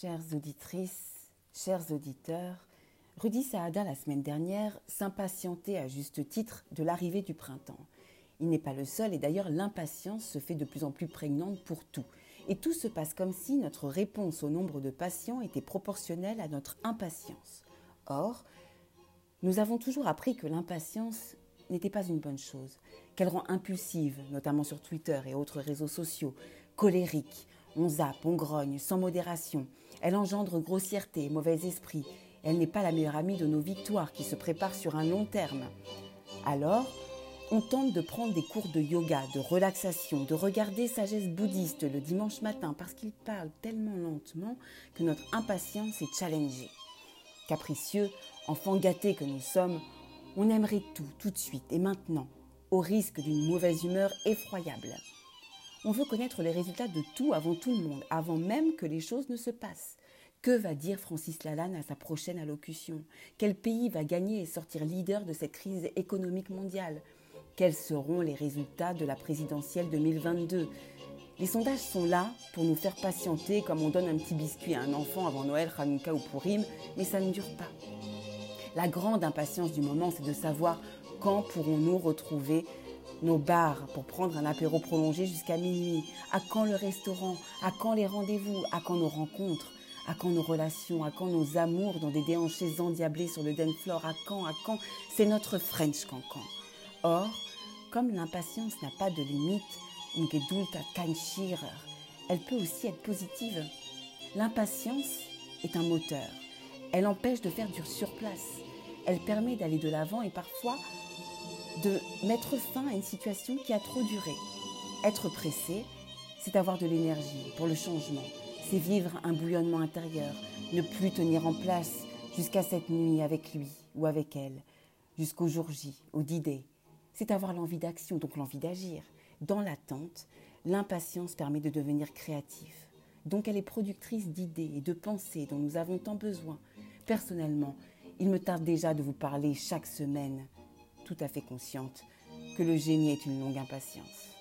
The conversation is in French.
Chères auditrices, chers auditeurs, Rudy Saada la semaine dernière s'impatientait à juste titre de l'arrivée du printemps. Il n'est pas le seul et d'ailleurs l'impatience se fait de plus en plus prégnante pour tout. Et tout se passe comme si notre réponse au nombre de patients était proportionnelle à notre impatience. Or, nous avons toujours appris que l'impatience n'était pas une bonne chose, qu'elle rend impulsive, notamment sur Twitter et autres réseaux sociaux, colérique, on zappe, on grogne, sans modération. Elle engendre grossièreté, mauvais esprit. Elle n'est pas la meilleure amie de nos victoires qui se préparent sur un long terme. Alors, on tente de prendre des cours de yoga, de relaxation, de regarder sagesse bouddhiste le dimanche matin parce qu'il parle tellement lentement que notre impatience est challengée. Capricieux, enfant gâté que nous sommes, on aimerait tout, tout de suite et maintenant, au risque d'une mauvaise humeur effroyable. On veut connaître les résultats de tout avant tout le monde, avant même que les choses ne se passent. Que va dire Francis Lalanne à sa prochaine allocution? Quel pays va gagner et sortir leader de cette crise économique mondiale? Quels seront les résultats de la présidentielle 2022 Les sondages sont là pour nous faire patienter comme on donne un petit biscuit à un enfant avant Noël, Hanouka ou Purim, mais ça ne dure pas. La grande impatience du moment, c'est de savoir quand pourrons-nous retrouver nos bars pour prendre un apéro prolongé jusqu'à minuit À quand le restaurant? À quand les rendez-vous? À quand nos rencontres? À quand nos relations? À quand nos amours dans des déhanchés endiablés sur le dance floor? À quand? À quand? C'est notre French cancan. Or, comme l'impatience n'a pas de limite, une gedulta kein elle peut aussi être positive. L'impatience est un moteur. Elle empêche de faire du surplace. Elle permet d'aller de l'avant et parfois de mettre fin à une situation qui a trop duré. Être pressé, c'est avoir de l'énergie pour le changement, c'est vivre un bouillonnement intérieur, ne plus tenir en place jusqu'à cette nuit avec lui ou avec elle, jusqu'au jour J ou d'idées. C'est avoir l'envie d'action, donc l'envie d'agir. Dans l'attente, l'impatience permet de devenir créatif. Donc elle est productrice d'idées et de pensées dont nous avons tant besoin. Personnellement, il me tarde déjà de vous parler chaque semaine tout à fait consciente que le génie est une longue impatience.